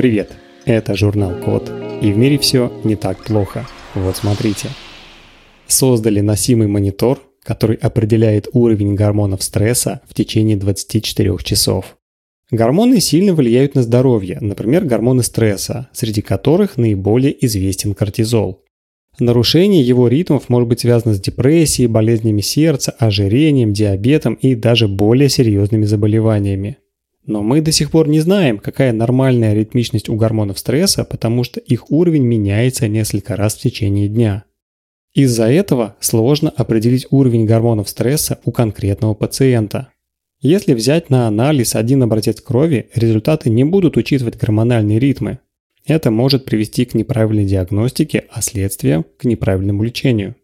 Привет, это журнал Код, и в мире все не так плохо. Вот смотрите. Создали носимый монитор, который определяет уровень гормонов стресса в течение 24 часов. Гормоны сильно влияют на здоровье, например, гормоны стресса, среди которых наиболее известен кортизол. Нарушение его ритмов может быть связано с депрессией, болезнями сердца, ожирением, диабетом и даже более серьезными заболеваниями. Но мы до сих пор не знаем, какая нормальная ритмичность у гормонов стресса, потому что их уровень меняется несколько раз в течение дня. Из-за этого сложно определить уровень гормонов стресса у конкретного пациента. Если взять на анализ один образец крови, результаты не будут учитывать гормональные ритмы. Это может привести к неправильной диагностике, а следствием – к неправильному лечению.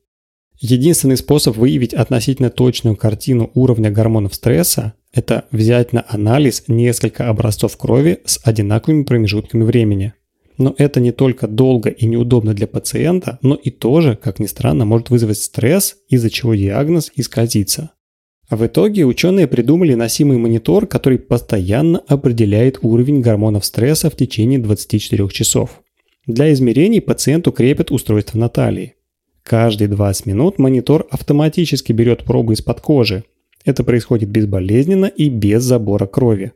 Единственный способ выявить относительно точную картину уровня гормонов стресса – это взять на анализ несколько образцов крови с одинаковыми промежутками времени. Но это не только долго и неудобно для пациента, но и тоже, как ни странно, может вызвать стресс, из-за чего диагноз исказится. В итоге ученые придумали носимый монитор, который постоянно определяет уровень гормонов стресса в течение 24 часов. Для измерений пациенту крепят устройство на талии. Каждые 20 минут монитор автоматически берет пробу из-под кожи. Это происходит безболезненно и без забора крови.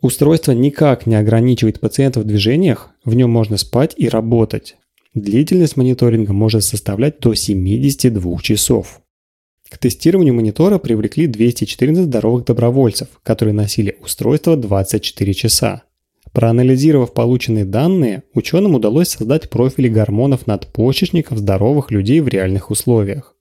Устройство никак не ограничивает пациента в движениях, в нем можно спать и работать. Длительность мониторинга может составлять до 72 часов. К тестированию монитора привлекли 214 здоровых добровольцев, которые носили устройство 24 часа. Проанализировав полученные данные, ученым удалось создать профили гормонов надпочечников здоровых людей в реальных условиях.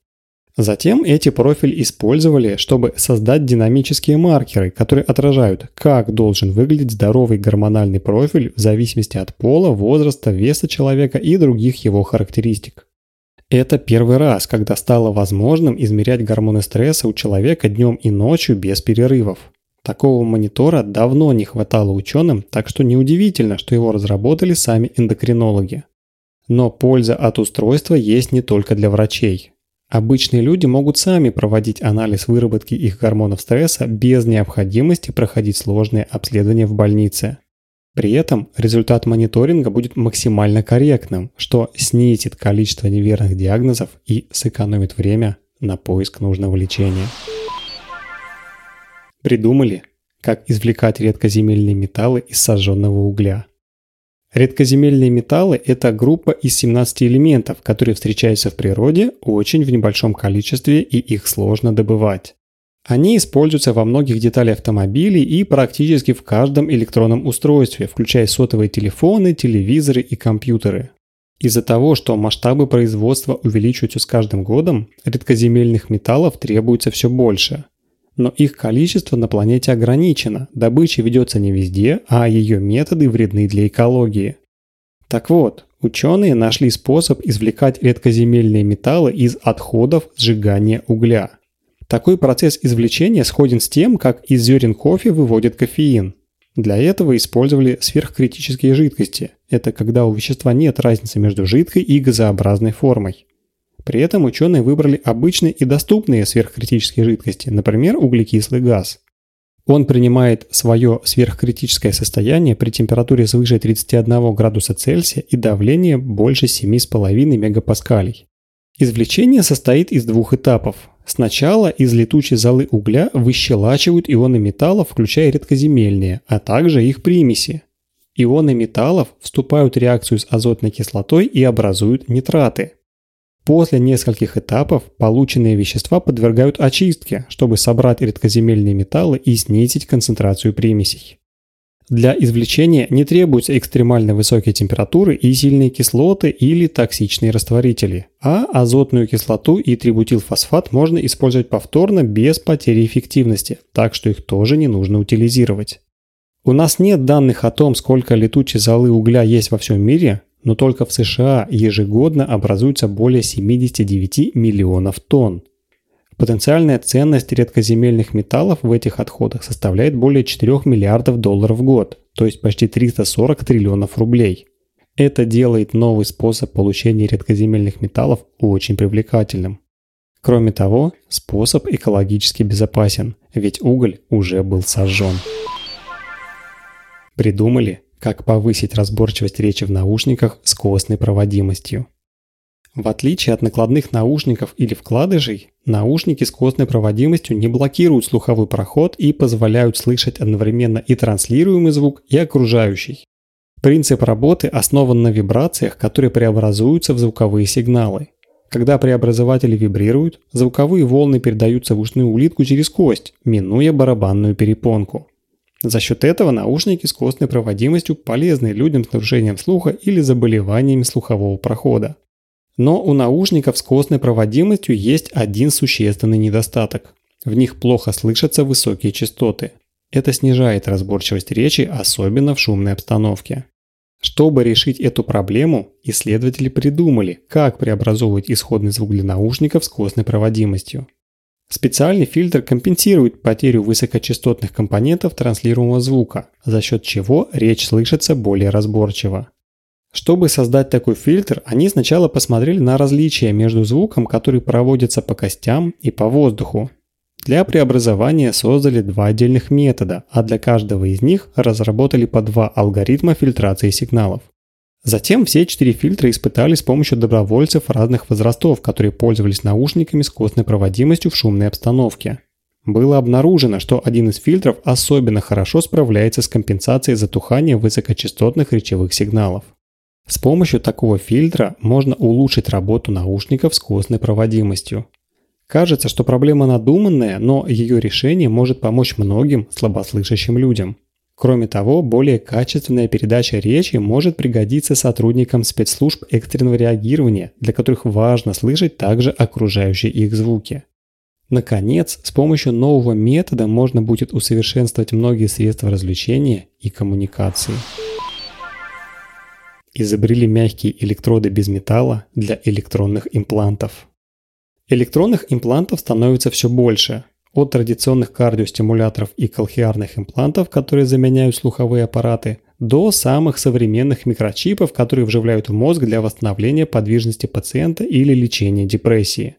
Затем эти профили использовали, чтобы создать динамические маркеры, которые отражают, как должен выглядеть здоровый гормональный профиль в зависимости от пола, возраста, веса человека и других его характеристик. Это первый раз, когда стало возможным измерять гормоны стресса у человека днем и ночью без перерывов. Такого монитора давно не хватало ученым, так что неудивительно, что его разработали сами эндокринологи. Но польза от устройства есть не только для врачей. Обычные люди могут сами проводить анализ выработки их гормонов стресса без необходимости проходить сложные обследования в больнице. При этом результат мониторинга будет максимально корректным, что снизит количество неверных диагнозов и сэкономит время на поиск нужного лечения. Придумали, как извлекать редкоземельные металлы из сожженного угля. Редкоземельные металлы – это группа из 17 элементов, которые встречаются в природе очень в небольшом количестве и их сложно добывать. Они используются во многих деталях автомобилей и практически в каждом электронном устройстве, включая сотовые телефоны, телевизоры и компьютеры. Из-за того, что масштабы производства увеличиваются с каждым годом, редкоземельных металлов требуется все больше но их количество на планете ограничено, добыча ведется не везде, а ее методы вредны для экологии. Так вот, ученые нашли способ извлекать редкоземельные металлы из отходов сжигания угля. Такой процесс извлечения сходен с тем, как из зерен кофе выводят кофеин. Для этого использовали сверхкритические жидкости. Это когда у вещества нет разницы между жидкой и газообразной формой. При этом ученые выбрали обычные и доступные сверхкритические жидкости, например, углекислый газ. Он принимает свое сверхкритическое состояние при температуре свыше 31 градуса Цельсия и давлении больше 7,5 мегапаскалей. Извлечение состоит из двух этапов. Сначала из летучей золы угля выщелачивают ионы металлов, включая редкоземельные, а также их примеси. Ионы металлов вступают в реакцию с азотной кислотой и образуют нитраты – После нескольких этапов полученные вещества подвергают очистке, чтобы собрать редкоземельные металлы и снизить концентрацию примесей. Для извлечения не требуются экстремально высокие температуры и сильные кислоты или токсичные растворители, а азотную кислоту и трибутилфосфат можно использовать повторно без потери эффективности, так что их тоже не нужно утилизировать. У нас нет данных о том, сколько летучей золы угля есть во всем мире, но только в США ежегодно образуется более 79 миллионов тонн. Потенциальная ценность редкоземельных металлов в этих отходах составляет более 4 миллиардов долларов в год, то есть почти 340 триллионов рублей. Это делает новый способ получения редкоземельных металлов очень привлекательным. Кроме того, способ экологически безопасен, ведь уголь уже был сожжен. Придумали, как повысить разборчивость речи в наушниках с костной проводимостью. В отличие от накладных наушников или вкладышей, наушники с костной проводимостью не блокируют слуховой проход и позволяют слышать одновременно и транслируемый звук, и окружающий. Принцип работы основан на вибрациях, которые преобразуются в звуковые сигналы. Когда преобразователи вибрируют, звуковые волны передаются в ушную улитку через кость, минуя барабанную перепонку. За счет этого наушники с костной проводимостью полезны людям с нарушением слуха или заболеваниями слухового прохода. Но у наушников с костной проводимостью есть один существенный недостаток. В них плохо слышатся высокие частоты. Это снижает разборчивость речи, особенно в шумной обстановке. Чтобы решить эту проблему, исследователи придумали, как преобразовывать исходный звук для наушников с костной проводимостью. Специальный фильтр компенсирует потерю высокочастотных компонентов транслируемого звука, за счет чего речь слышится более разборчиво. Чтобы создать такой фильтр, они сначала посмотрели на различия между звуком, который проводится по костям и по воздуху. Для преобразования создали два отдельных метода, а для каждого из них разработали по два алгоритма фильтрации сигналов. Затем все четыре фильтра испытали с помощью добровольцев разных возрастов, которые пользовались наушниками с костной проводимостью в шумной обстановке. Было обнаружено, что один из фильтров особенно хорошо справляется с компенсацией затухания высокочастотных речевых сигналов. С помощью такого фильтра можно улучшить работу наушников с костной проводимостью. Кажется, что проблема надуманная, но ее решение может помочь многим слабослышащим людям. Кроме того, более качественная передача речи может пригодиться сотрудникам спецслужб экстренного реагирования, для которых важно слышать также окружающие их звуки. Наконец, с помощью нового метода можно будет усовершенствовать многие средства развлечения и коммуникации. Изобрели мягкие электроды без металла для электронных имплантов. Электронных имплантов становится все больше, от традиционных кардиостимуляторов и колхиарных имплантов, которые заменяют слуховые аппараты, до самых современных микрочипов, которые вживляют в мозг для восстановления подвижности пациента или лечения депрессии.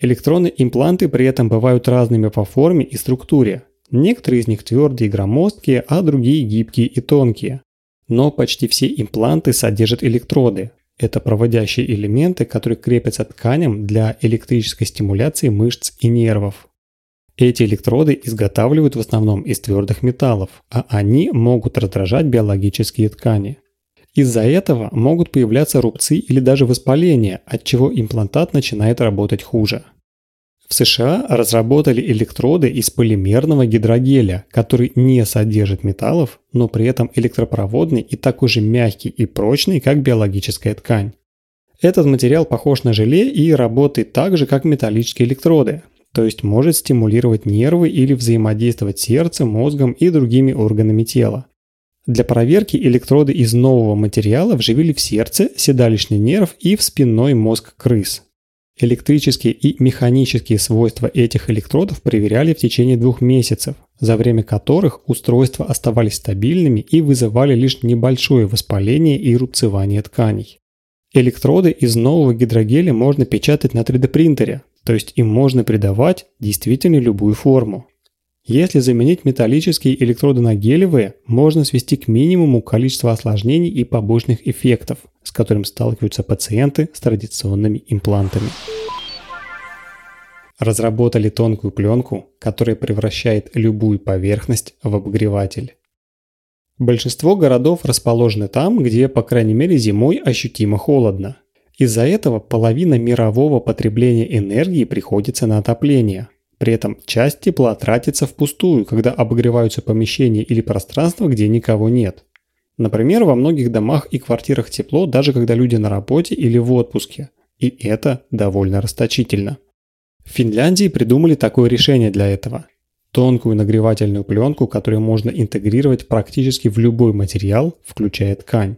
Электронные импланты при этом бывают разными по форме и структуре. Некоторые из них твердые и громоздкие, а другие гибкие и тонкие. Но почти все импланты содержат электроды. Это проводящие элементы, которые крепятся тканям для электрической стимуляции мышц и нервов. Эти электроды изготавливают в основном из твердых металлов, а они могут раздражать биологические ткани. Из-за этого могут появляться рубцы или даже воспаления, от чего имплантат начинает работать хуже. В США разработали электроды из полимерного гидрогеля, который не содержит металлов, но при этом электропроводный и такой же мягкий и прочный, как биологическая ткань. Этот материал похож на желе и работает так же, как металлические электроды, то есть может стимулировать нервы или взаимодействовать сердцем, мозгом и другими органами тела. Для проверки электроды из нового материала вживили в сердце, седалищный нерв и в спинной мозг крыс. Электрические и механические свойства этих электродов проверяли в течение двух месяцев, за время которых устройства оставались стабильными и вызывали лишь небольшое воспаление и рубцевание тканей. Электроды из нового гидрогеля можно печатать на 3D принтере, то есть им можно придавать действительно любую форму. Если заменить металлические электроды на гелевые, можно свести к минимуму количество осложнений и побочных эффектов, с которым сталкиваются пациенты с традиционными имплантами. Разработали тонкую пленку, которая превращает любую поверхность в обогреватель. Большинство городов расположены там, где, по крайней мере, зимой ощутимо холодно. Из-за этого половина мирового потребления энергии приходится на отопление. При этом часть тепла тратится впустую, когда обогреваются помещения или пространства, где никого нет. Например, во многих домах и квартирах тепло, даже когда люди на работе или в отпуске. И это довольно расточительно. В Финляндии придумали такое решение для этого. Тонкую нагревательную пленку, которую можно интегрировать практически в любой материал, включая ткань.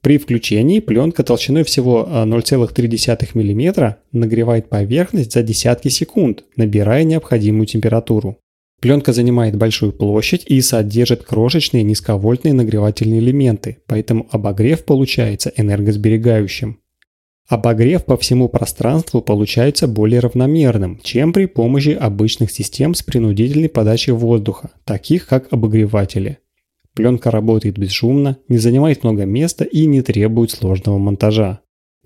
При включении пленка толщиной всего 0,3 а, мм нагревает поверхность за десятки секунд, набирая необходимую температуру. Пленка занимает большую площадь и содержит крошечные низковольтные нагревательные элементы, поэтому обогрев получается энергосберегающим. Обогрев по всему пространству получается более равномерным, чем при помощи обычных систем с принудительной подачей воздуха, таких как обогреватели. Пленка работает бесшумно, не занимает много места и не требует сложного монтажа.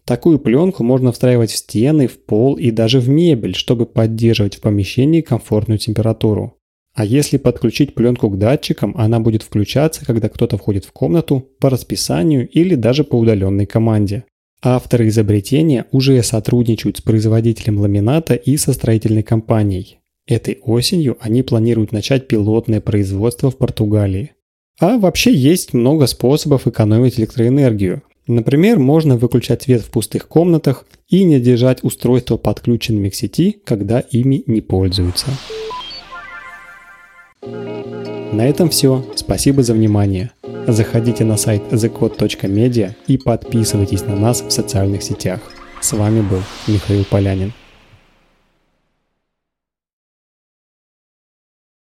Такую пленку можно встраивать в стены, в пол и даже в мебель, чтобы поддерживать в помещении комфортную температуру. А если подключить пленку к датчикам, она будет включаться, когда кто-то входит в комнату по расписанию или даже по удаленной команде. Авторы изобретения уже сотрудничают с производителем ламината и со строительной компанией. Этой осенью они планируют начать пилотное производство в Португалии. А вообще есть много способов экономить электроэнергию. Например, можно выключать свет в пустых комнатах и не держать устройства подключенными к сети, когда ими не пользуются. На этом все. Спасибо за внимание. Заходите на сайт thecode.media и подписывайтесь на нас в социальных сетях. С вами был Михаил Полянин.